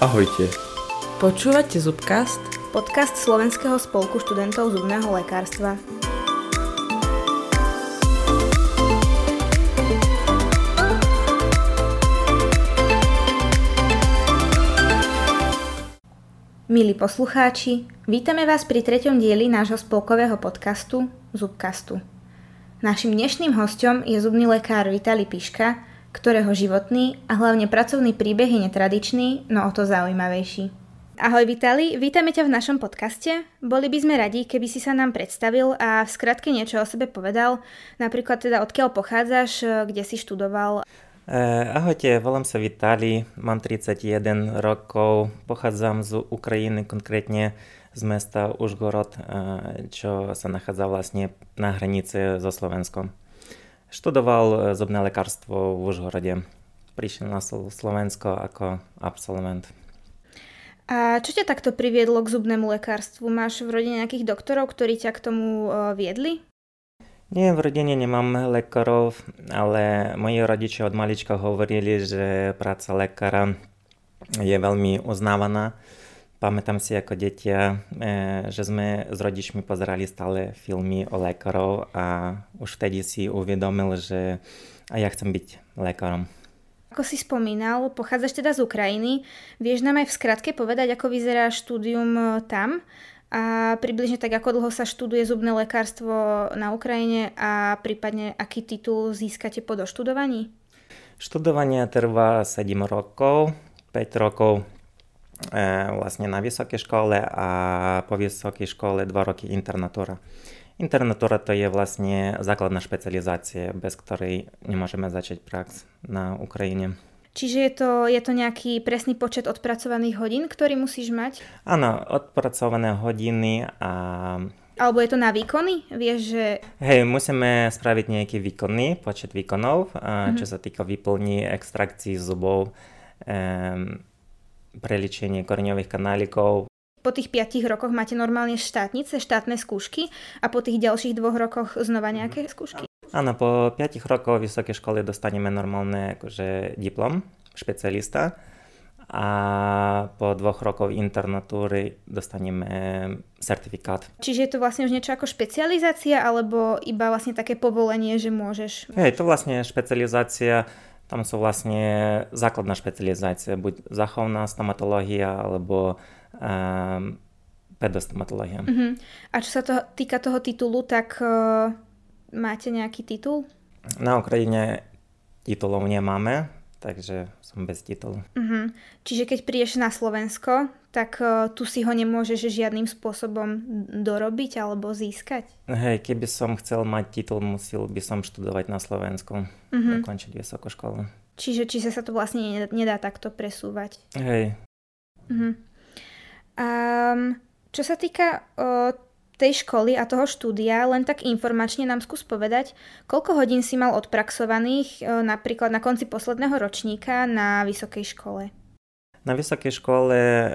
Ahojte. Počúvate Zubcast? Podcast Slovenského spolku študentov zubného lekárstva. Milí poslucháči, vítame vás pri treťom dieli nášho spolkového podcastu Zubcastu. Našim dnešným hostom je zubný lekár Vitali Piška, ktorého životný a hlavne pracovný príbeh je netradičný, no o to zaujímavejší. Ahoj Vitali, vítame ťa v našom podcaste. Boli by sme radi, keby si sa nám predstavil a v skratke niečo o sebe povedal, napríklad teda odkiaľ pochádzaš, kde si študoval. Eh, ahojte, volám sa Vitali, mám 31 rokov, pochádzam z Ukrajiny, konkrétne z mesta Užgorod, eh, čo sa nachádza vlastne na hranici so Slovenskom. Študoval zubné lekárstvo v Užhorode. Prišiel na Slovensko ako absolvent. A čo ťa takto priviedlo k zubnému lekárstvu? Máš v rodine nejakých doktorov, ktorí ťa k tomu viedli? Nie, v rodine nemám lekárov, ale moji rodičia od malička hovorili, že práca lekára je veľmi uznávaná Pamätám si ako dieťa, že sme s rodičmi pozerali stále filmy o lekárov a už vtedy si uvedomil, že aj ja chcem byť lekárom. Ako si spomínal, pochádzaš teda z Ukrajiny. Vieš nám aj v skratke povedať, ako vyzerá štúdium e, tam a približne tak, ako dlho sa študuje zubné lekárstvo na Ukrajine a prípadne aký titul získate po doštudovaní? Študovanie trvá 7 rokov, 5 rokov vlastne na vysokej škole a po vysokej škole 2 roky internatúra. Internatúra to je vlastne základná špecializácia, bez ktorej nemôžeme začať prax na Ukrajine. Čiže je to, je to nejaký presný počet odpracovaných hodín, ktorý musíš mať? Áno, odpracované hodiny a... Alebo je to na výkony? Vieš, že... Hej, musíme spraviť nejaký výkonný počet výkonov, mm-hmm. čo sa týka vyplní extrakcií zubov. Um, preličenie koreňových kanálikov. Po tých 5 rokoch máte normálne štátnice, štátne skúšky a po tých ďalších dvoch rokoch znova nejaké skúšky? Áno, po 5 rokoch vysoké školy dostaneme normálne akože diplom špecialista a po dvoch rokoch internatúry dostaneme certifikát. Čiže je to vlastne už niečo ako špecializácia alebo iba vlastne také povolenie, že môžeš? Je to vlastne špecializácia tam sú vlastne základná špecializácia, buď zachovná stomatológia alebo um, pedostomatológia. Uh-huh. A čo sa to týka toho titulu, tak uh, máte nejaký titul? Na Ukrajine titulov nemáme, takže som bez titulu. Uh-huh. Čiže keď prídeš na Slovensko, tak uh, tu si ho nemôžeš žiadnym spôsobom dorobiť alebo získať? Hej, keby som chcel mať titul, musel by som študovať na Slovensku, uh-huh. dokončiť vysokú školu. Čiže, čiže sa to vlastne nedá, nedá takto presúvať? Hej. Uh-huh. Um, čo sa týka uh, tej školy a toho štúdia, len tak informačne nám skús povedať, koľko hodín si mal odpraxovaných uh, napríklad na konci posledného ročníka na vysokej škole? Na vysokej škole e,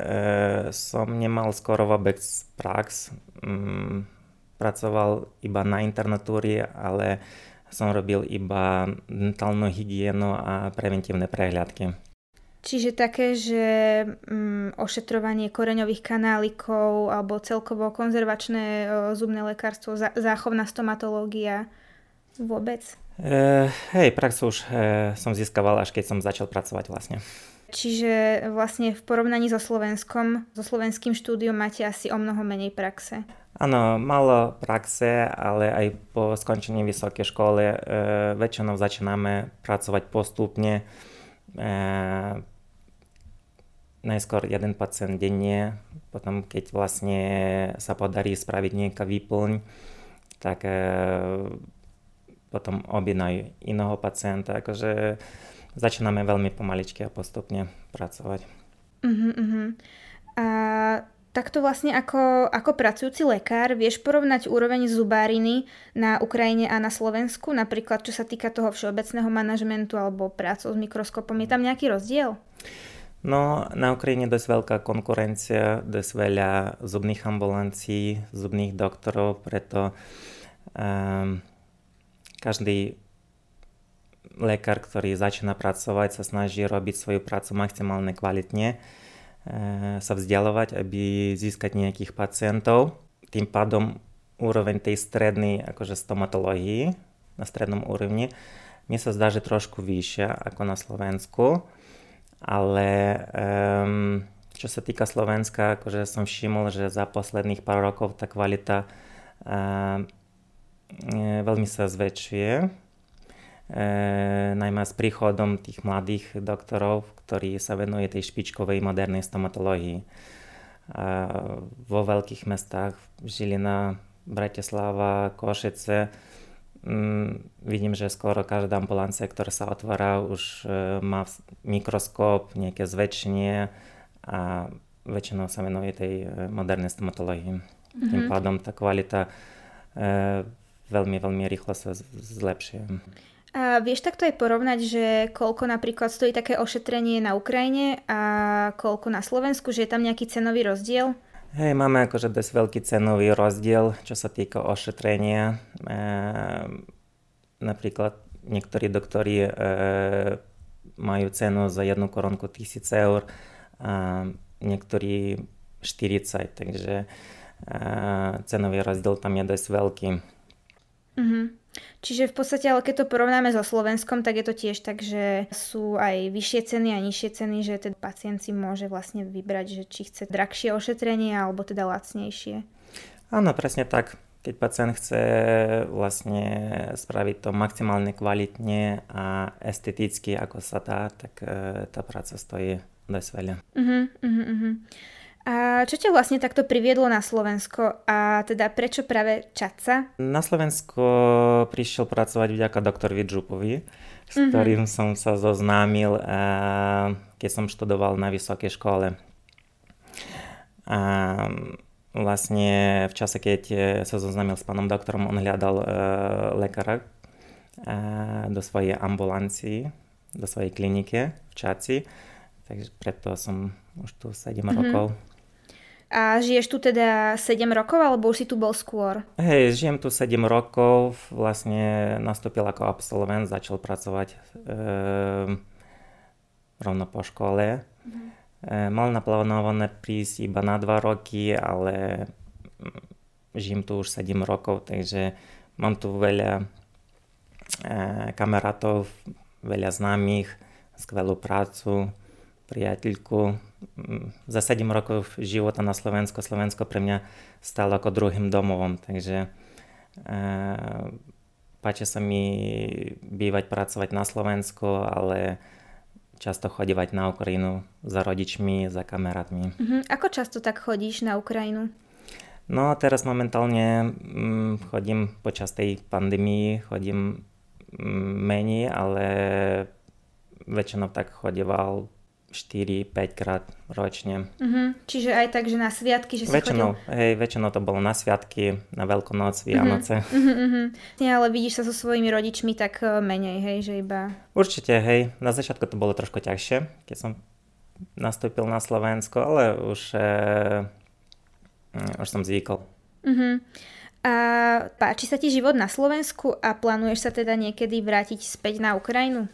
som nemal skoro vôbec prax. Mm, pracoval iba na internatúri, ale som robil iba dentálnu hygienu a preventívne prehľadky. Čiže také, že mm, ošetrovanie koreňových kanálikov alebo celkovo konzervačné e, zubné lekárstvo, za, záchovná stomatológia vôbec? E, hej, prax už e, som získaval až keď som začal pracovať vlastne. Čiže vlastne v porovnaní so Slovenskom, so slovenským štúdiom máte asi o mnoho menej praxe. Áno, malo praxe, ale aj po skončení vysokej školy e, väčšinou začíname pracovať postupne. E, najskôr jeden pacient denne, potom keď vlastne sa podarí spraviť nejaká výplň, tak e, potom objednajú iného pacienta. Akože začíname veľmi pomaličky a postupne pracovať. Uh-huh, uh-huh. A takto vlastne ako, ako pracujúci lekár vieš porovnať úroveň zubáriny na Ukrajine a na Slovensku, napríklad čo sa týka toho všeobecného manažmentu alebo prácou s mikroskopom. Je tam nejaký rozdiel? No, na Ukrajine dosť veľká konkurencia, dosť veľa zubných ambulancií, zubných doktorov, preto um, každý lekár, ktorý začína pracovať, sa snaží robiť svoju prácu maximálne kvalitne. sa vzdialovať, aby získať nejakých pacientov. Tým pádom úroveň tej strednej akože stomatológii na strednom úrovni mi sa zdá, že trošku vyššia ako na Slovensku, ale um, čo sa týka Slovenska, akože som všimol, že za posledných pár rokov tá kvalita uh, veľmi sa zväčšuje, e, najmä s príchodom tých mladých doktorov, ktorí sa venujú tej špičkovej modernej stomatológii. vo veľkých mestách Žilina, Bratislava, Košice vidím, že skoro každá ambulancia, ktorá sa otvára, už e, má mikroskop, nejaké zväčšenie a väčšinou sa venuje tej e, modernej stomatológii. Mm-hmm. Tým pádom tá kvalita e, veľmi, veľmi rýchlo sa zlepšuje. A vieš takto aj porovnať, že koľko napríklad stojí také ošetrenie na Ukrajine a koľko na Slovensku, že je tam nejaký cenový rozdiel? Hej, máme akože dosť veľký cenový rozdiel, čo sa týka ošetrenia. E, napríklad niektorí doktori e, majú cenu za jednu korunku 1000 eur a niektorí 40, takže e, cenový rozdiel tam je dosť veľký. Mm-hmm. Čiže v podstate, ale keď to porovnáme so Slovenskom, tak je to tiež tak, že sú aj vyššie ceny a nižšie ceny, že ten pacient si môže vlastne vybrať, že či chce drahšie ošetrenie alebo teda lacnejšie. Áno, presne tak. Keď pacient chce vlastne spraviť to maximálne kvalitne a esteticky, ako sa dá, tak e, tá práca stojí dosť veľa. Uh-huh, uh-huh, uh-huh. A čo ťa vlastne takto priviedlo na Slovensko a teda prečo práve Čaca? Na Slovensko prišiel pracovať vďaka doktorovi Džupovi, s mm-hmm. ktorým som sa zoznámil, keď som študoval na vysokej škole. A vlastne v čase, keď sa zoznámil s pánom doktorom, on hľadal uh, lekára do svojej ambulancii, do svojej klinike v Čaci. Takže preto som už tu 7 mm-hmm. rokov. A žiješ tu teda 7 rokov, alebo už si tu bol skôr? Hej, žijem tu 7 rokov, vlastne nastúpil ako absolvent, začal pracovať e, rovno po škole. Mhm. E, mal naplánované prísť iba na 2 roky, ale žijem tu už 7 rokov, takže mám tu veľa e, kamarátov, veľa známych, skvelú prácu, priateľku, za 7 rokov života na Slovensku Slovensko pre mňa stalo ako druhým domovom, takže e, páči sa mi bývať, pracovať na Slovensku, ale často chodívať na Ukrajinu za rodičmi, za kamarátmi. Uh-huh. Ako často tak chodíš na Ukrajinu? No teraz momentálne mm, chodím počas tej pandémii, chodím mm, menej, ale väčšinou tak chodieval 4-5 krát ročne. Uh-huh. Čiže aj tak, že na sviatky, že väčšinou, chodil... hej, väčšinou to bolo na sviatky, na Veľkonoc, Vianoce. Uh-huh. Uh-huh. Nie, ale vidíš sa so svojimi rodičmi tak e, menej, hej, že iba... Určite, hej. Na začiatku to bolo trošku ťažšie, keď som nastúpil na Slovensko, ale už, e, už som zvykol. Uh-huh. A páči sa ti život na Slovensku a plánuješ sa teda niekedy vrátiť späť na Ukrajinu?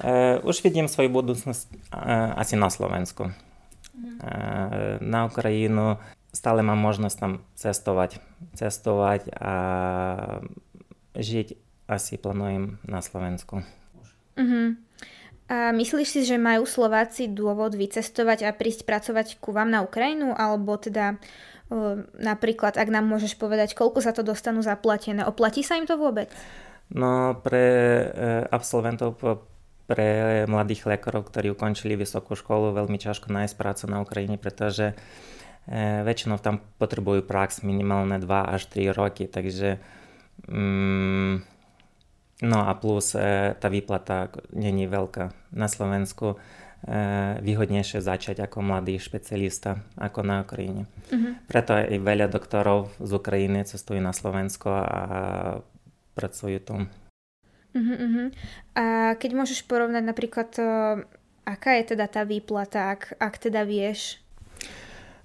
E, už vidím svoju budúcnosť e, asi na Slovensku. E, na Ukrajinu stále mám možnosť tam cestovať, cestovať a žiť asi plánujem na Slovensku. Uh-huh. A myslíš si, že majú Slováci dôvod vycestovať a prísť pracovať ku vám na Ukrajinu? Alebo teda napríklad, ak nám môžeš povedať, koľko za to dostanú zaplatené, oplatí sa im to vôbec? No pre absolventov pre mladých lekárov, ktorí ukončili vysokú školu, veľmi ťažko nájsť prácu na Ukrajine, pretože e, väčšinou tam potrebujú prax minimálne 2 až 3 roky, takže mm, no a plus e, tá výplata není veľká. Na Slovensku e, výhodnejšie začať ako mladý špecialista ako na Ukrajine. Uh-huh. Preto aj veľa doktorov z Ukrajiny cestujú na Slovensko a pracujú tu. Uh-huh, uh-huh. A keď môžeš porovnať napríklad, uh, aká je teda tá výplata, ak, ak teda vieš?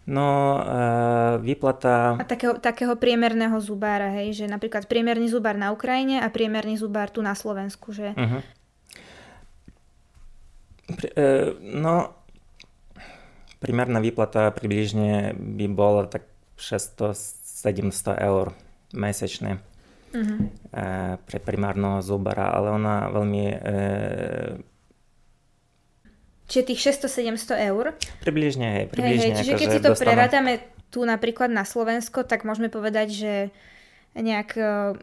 No, uh, výplata... A takého, takého priemerného zubára, hej, že napríklad priemerný zubár na Ukrajine a priemerný zubár tu na Slovensku, že? Uh-huh. Pri, uh, no, priemerná výplata približne by bola tak 600-700 eur mesečne uh-huh. pre primárneho zubara, ale ona veľmi... E... Čiže tých 600-700 eur? Približne, hej, približne. Hej, hej, čiže keď si to dostanú... prerátame tu napríklad na Slovensko, tak môžeme povedať, že nejak, e,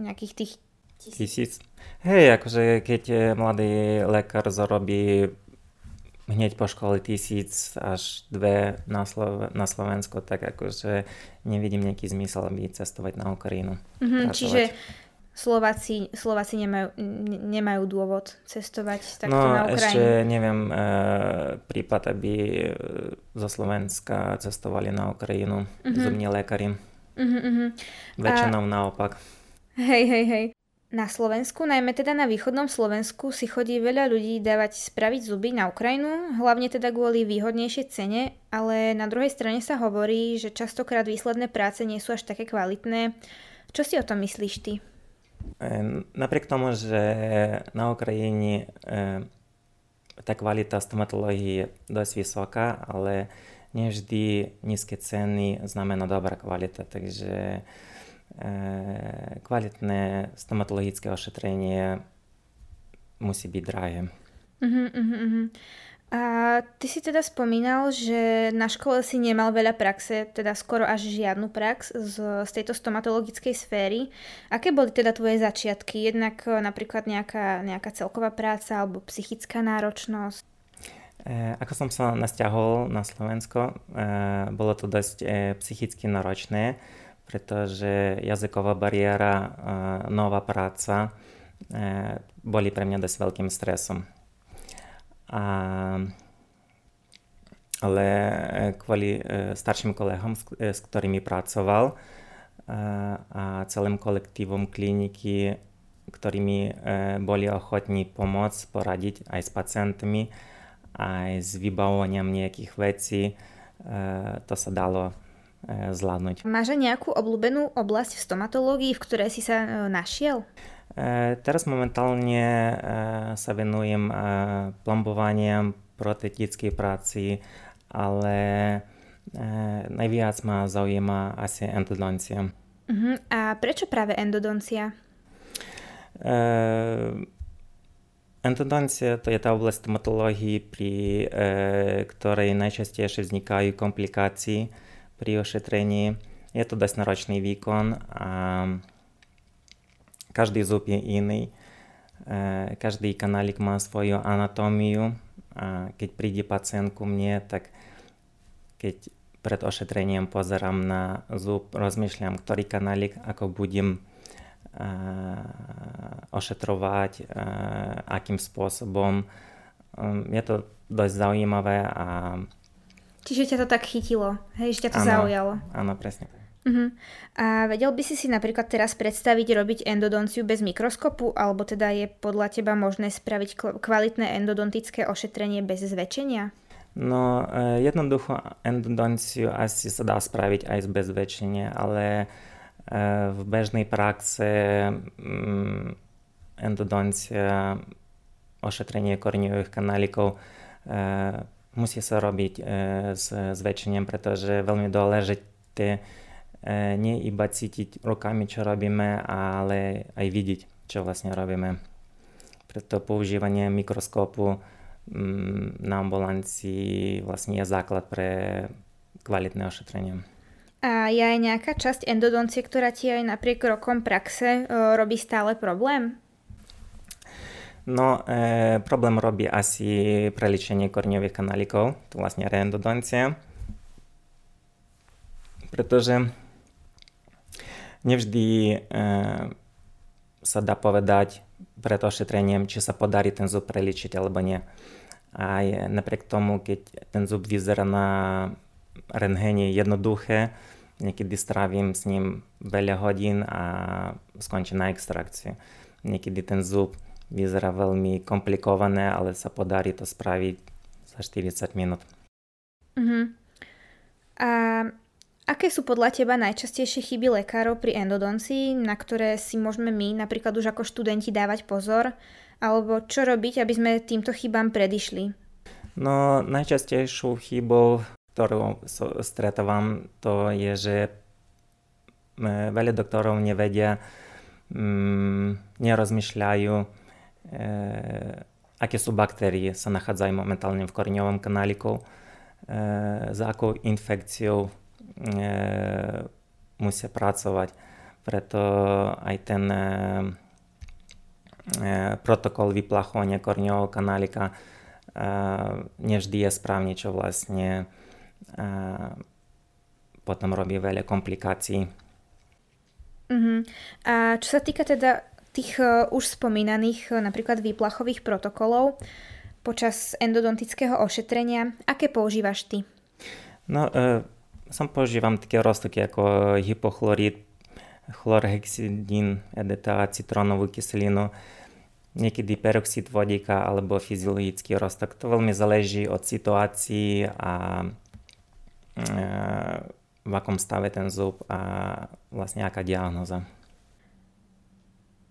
nejakých tých tisíc. Hej, akože keď e, mladý lekár zarobí hneď po škole tisíc až dve na, Slo- na Slovensko, tak akože nevidím nejaký zmysel, aby cestovať na Ukrajinu. Mm-hmm, čiže Slováci, Slováci nemajú, nemajú dôvod cestovať takto no, na Ukrajinu? ešte neviem e, prípad, aby e, zo Slovenska cestovali na Ukrajinu mm-hmm. zubní lékaри. Mm-hmm, Väčšinou A... naopak. Hej, hej, hej. Na Slovensku, najmä teda na východnom Slovensku, si chodí veľa ľudí dávať spraviť zuby na Ukrajinu, hlavne teda kvôli výhodnejšej cene, ale na druhej strane sa hovorí, že častokrát výsledné práce nie sú až také kvalitné. Čo si o tom myslíš ty? Napriek tomu, že na Ukrajine tá kvalita stomatológie dosť vysoká, ale nevždy nízke ceny znamená dobrá kvalita, takže kvalitné stomatologické ošetrenie musí byť drahé. Uh-huh, uh-huh. A ty si teda spomínal, že na škole si nemal veľa praxe, teda skoro až žiadnu prax z, z tejto stomatologickej sféry. Aké boli teda tvoje začiatky? Jednak napríklad nejaká, nejaká celková práca alebo psychická náročnosť? E, ako som sa nasťahol na Slovensko, e, bolo to dosť e, psychicky náročné pretože jazyková bariéra, nová práca boli pre mňa dosť veľkým stresom. A, ale kvôli starším kolegom, s ktorými pracoval a celým kolektívom kliniky, ktorými boli ochotní pomôcť, poradiť aj s pacientmi, aj s vybavovaním nejakých vecí, to sa dalo E, zvládnuť. Máš nejakú obľúbenú oblasť v stomatológii, v ktorej si sa e, našiel? E, teraz momentálne e, sa venujem e, plombovaniam, protetickej práci, ale e, najviac ma zaujíma asi endodoncia. Uh-huh. A prečo práve endodoncia? E, endodoncia to je tá oblasť stomatológii, pri e, ktorej najčastejšie vznikajú komplikácie pri ošetrení. Je to dosť náročný výkon a každý zub je iný. Každý kanálik má svoju anatómiu a keď príde pacient ku mne, tak keď pred ošetrením pozerám na zub, rozmýšľam, ktorý kanálik, ako budem ošetrovať, akým spôsobom. Je to dosť zaujímavé a Čiže ťa to tak chytilo, hej, že ťa to ano, zaujalo. Áno, presne. Uh-huh. A vedel by si si napríklad teraz predstaviť robiť endodonciu bez mikroskopu, alebo teda je podľa teba možné spraviť kvalitné endodontické ošetrenie bez zväčšenia? No, e, jednoducho endodonciu asi sa dá spraviť aj bez zväčšenia, ale e, v bežnej praxe mm, endodoncia, ošetrenie korňových kanálikov e, musí sa robiť e, s zväčšením, pretože veľmi dôležité e, nie iba cítiť rukami, čo robíme, ale aj vidieť, čo vlastne robíme. Preto používanie mikroskopu m, na ambulancii vlastne je základ pre kvalitné ošetrenie. A je aj nejaká časť endodoncie, ktorá ti aj napriek rokom praxe e, robí stále problém? No, e, problém robí asi preličenie korňových kanálikov, to vlastne reendodoncia, pretože nevždy e, sa dá povedať pred ošetrením, či sa podarí ten zub preličiť alebo nie. A napriek tomu, keď ten zub vyzerá na rentgene jednoduché, niekedy strávim s ním veľa hodín a skončím na extrakciu. Niekedy ten zub vyzerá veľmi komplikované, ale sa podarí to spraviť za 40 minút. Uh-huh. A aké sú podľa teba najčastejšie chyby lekárov pri endodoncii, na ktoré si môžeme my napríklad už ako študenti dávať pozor? Alebo čo robiť, aby sme týmto chybám predišli? No najčastejšou chybou, ktorú stretávam, to je, že veľa doktorov nevedia, mm, nerozmýšľajú, aké sú baktérie sa nachádzajú momentálne v koreňovom kanáliku, e, za akou infekciou e, musia pracovať. Preto aj ten protokol vyplachovania koreňového kanálika nevždy je správne, čo vlastne potom robí veľa komplikácií. Uh-huh. A čo sa týka teda tých uh, už spomínaných uh, napríklad výplachových protokolov počas endodontického ošetrenia, aké používaš ty? No, uh, som používam také roztoky ako hypochlorid, chlorhexidín, EDTA, citrónovú kyselinu, niekedy peroxid vodíka alebo fyziologický roztok. To veľmi záleží od situácií a v akom stave ten zub a vlastne aká diagnoza.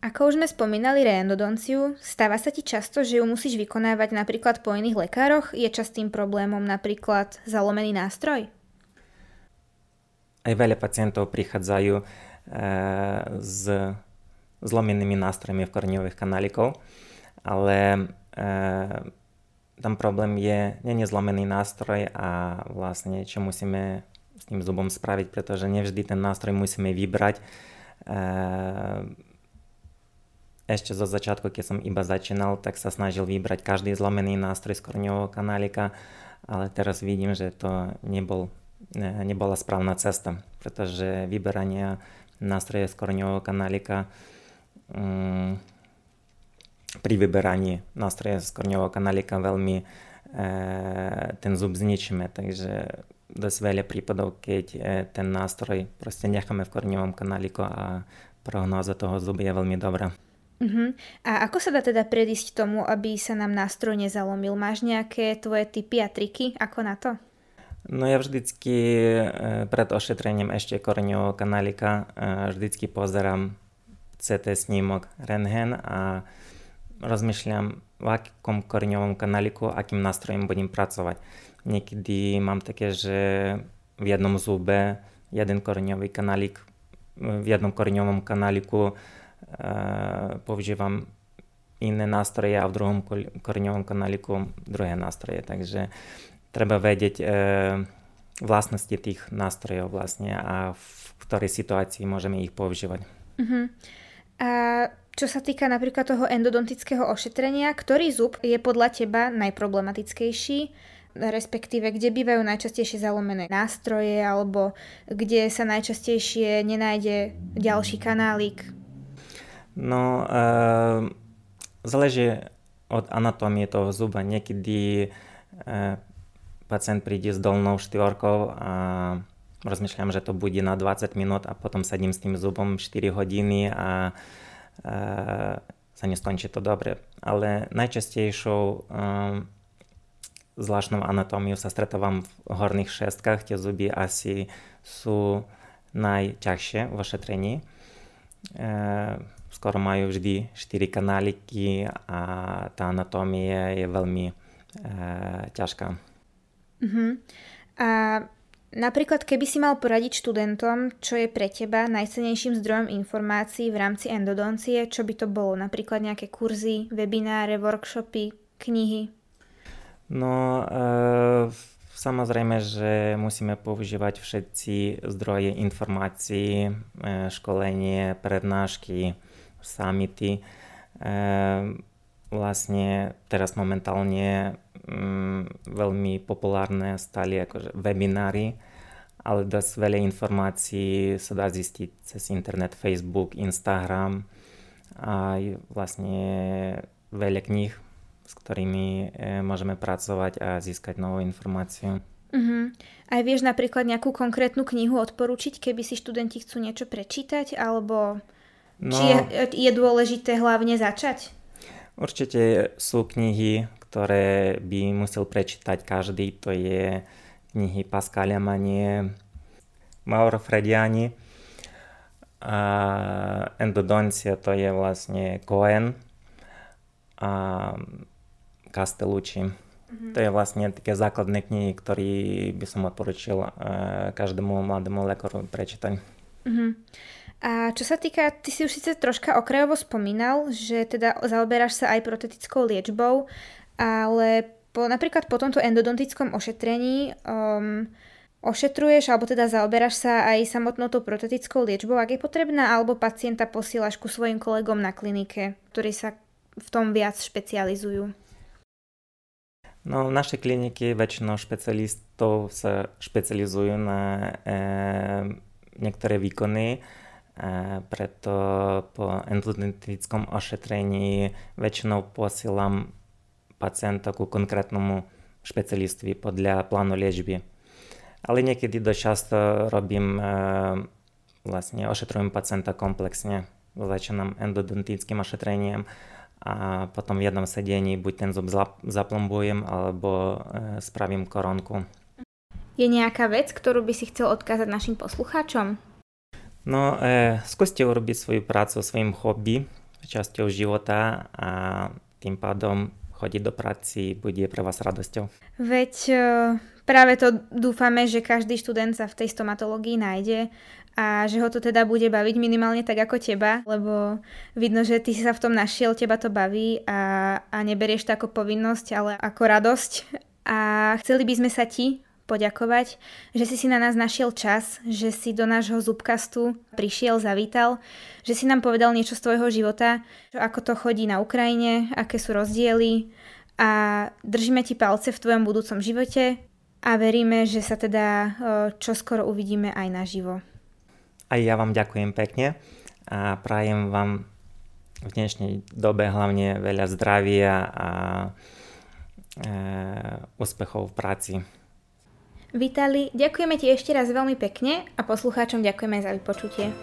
Ako už sme spomínali reendodonciu, stáva sa ti často, že ju musíš vykonávať napríklad po iných lekároch? Je častým problémom napríklad zalomený nástroj? Aj veľa pacientov prichádzajú e, s zlomenými nástrojmi v korňových kanálikov, ale e, tam problém je, nie je zlomený nástroj a vlastne čo musíme s tým zubom spraviť, pretože nevždy ten nástroj musíme vybrať. Ešte zo začiatku, keď som iba začínal, tak sa snažil vybrať každý zlomený nástroj z korňového kanálika, ale teraz vidím, že to nebol, nebola správna cesta, pretože vyberanie nástroje z korňového kanálika um, pri vyberaní nástroje z korňového kanálika veľmi e, ten zub zničíme, takže dosť veľa prípadov, keď e, ten nástroj proste necháme v korňovom kanáliku a prognóza toho zubu je veľmi dobrá. Uh-huh. A ako sa dá teda predísť tomu, aby sa nám nástroj nezalomil? Máš nejaké tvoje typy a triky? Ako na to? No ja vždycky e, pred ošetrením ešte korňového kanálika e, vždycky pozerám CT snímok rentgen a rozmýšľam, v akom korňovom kanáliku, akým nástrojem budem pracovať. Niekedy mám také, že v jednom zube jeden koreňový kanálik, v jednom koreňovom kanáliku uh, používam iné nástroje a v druhom koreňovom kanáliku druhé nástroje. Takže treba vedieť uh, vlastnosti tých nástrojov vlastne a v ktorej situácii môžeme ich používať. Uh-huh. A čo sa týka napríklad toho endodontického ošetrenia, ktorý zub je podľa teba najproblematickejší? respektíve kde bývajú najčastejšie zalomené nástroje alebo kde sa najčastejšie nenájde ďalší kanálik? No, e, záleží od anatómie toho zuba. Niekedy e, pacient príde s dolnou štvorkou a rozmýšľam, že to bude na 20 minút a potom sedím s tým zubom 4 hodiny a e, sa neskončí to dobre. Ale najčastejšou e, zvláštnou anatómiou sa stretávam v horných šestkách. Tie zuby asi sú najťažšie v ošetrení. E, skoro majú vždy 4 kanáliky a tá anatómia je veľmi e, ťažká. Uh-huh. A napríklad, keby si mal poradiť študentom, čo je pre teba najcenejším zdrojom informácií v rámci endodoncie, čo by to bolo? Napríklad nejaké kurzy, webináre, workshopy, knihy? No, e, samozrejme, že musíme používať všetci zdroje informácií, e, školenie, prednášky, samity. E, vlastne teraz momentálne mm, veľmi populárne stali akože webinári, ale dosť veľa informácií sa dá zistiť cez internet, Facebook, Instagram a vlastne veľa kníh s ktorými e, môžeme pracovať a získať novú informáciu. Uh-huh. Aj vieš napríklad nejakú konkrétnu knihu odporučiť, keby si študenti chcú niečo prečítať, alebo no, či je, je dôležité hlavne začať? Určite sú knihy, ktoré by musel prečítať každý. To je knihy Pascalia Manie, Mauro Frediani a Endodoncia to je vlastne Cohen a Castellucci. Mm-hmm. To je vlastne také základné knihy, ktoré by som odporučil uh, každému mladému lekoru prečítať. Mm-hmm. A čo sa týka, ty si už síce troška okrajovo spomínal, že teda zaoberáš sa aj protetickou liečbou, ale po, napríklad po tomto endodontickom ošetrení um, ošetruješ alebo teda zaoberáš sa aj samotnou tou protetickou liečbou, ak je potrebná, alebo pacienta posielaš ku svojim kolegom na klinike, ktorí sa v tom viac špecializujú? No, v našej kliniky väčšinou špecialistov sa špecializujú na e, niektoré výkony, e, preto po endodontickom ošetrení väčšinou posielam pacienta ku konkrétnemu špecialistovi podľa plánu liečby. Ale niekedy dosť často robím, vlastne ošetrujem pacienta komplexne. Začínam endodontickým ošetrením a potom v jednom sedení buď ten zub zaplombujem alebo spravím koronku. Je nejaká vec, ktorú by si chcel odkázať našim poslucháčom? No, e, skúste urobiť svoju prácu svojim hobby, časťou života a tým pádom chodiť do práci bude pre vás radosťou. Veď e, práve to dúfame, že každý študent sa v tej stomatológii nájde a že ho to teda bude baviť minimálne tak ako teba, lebo vidno, že ty si sa v tom našiel, teba to baví a, a neberieš to ako povinnosť, ale ako radosť. A chceli by sme sa ti poďakovať, že si si na nás našiel čas, že si do nášho zubkastu prišiel, zavítal, že si nám povedal niečo z tvojho života, ako to chodí na Ukrajine, aké sú rozdiely a držíme ti palce v tvojom budúcom živote a veríme, že sa teda čoskoro uvidíme aj naživo. A ja vám ďakujem pekne a prajem vám v dnešnej dobe hlavne veľa zdravia a e, úspechov v práci. Vitali, ďakujeme ti ešte raz veľmi pekne a poslucháčom ďakujeme za vypočutie.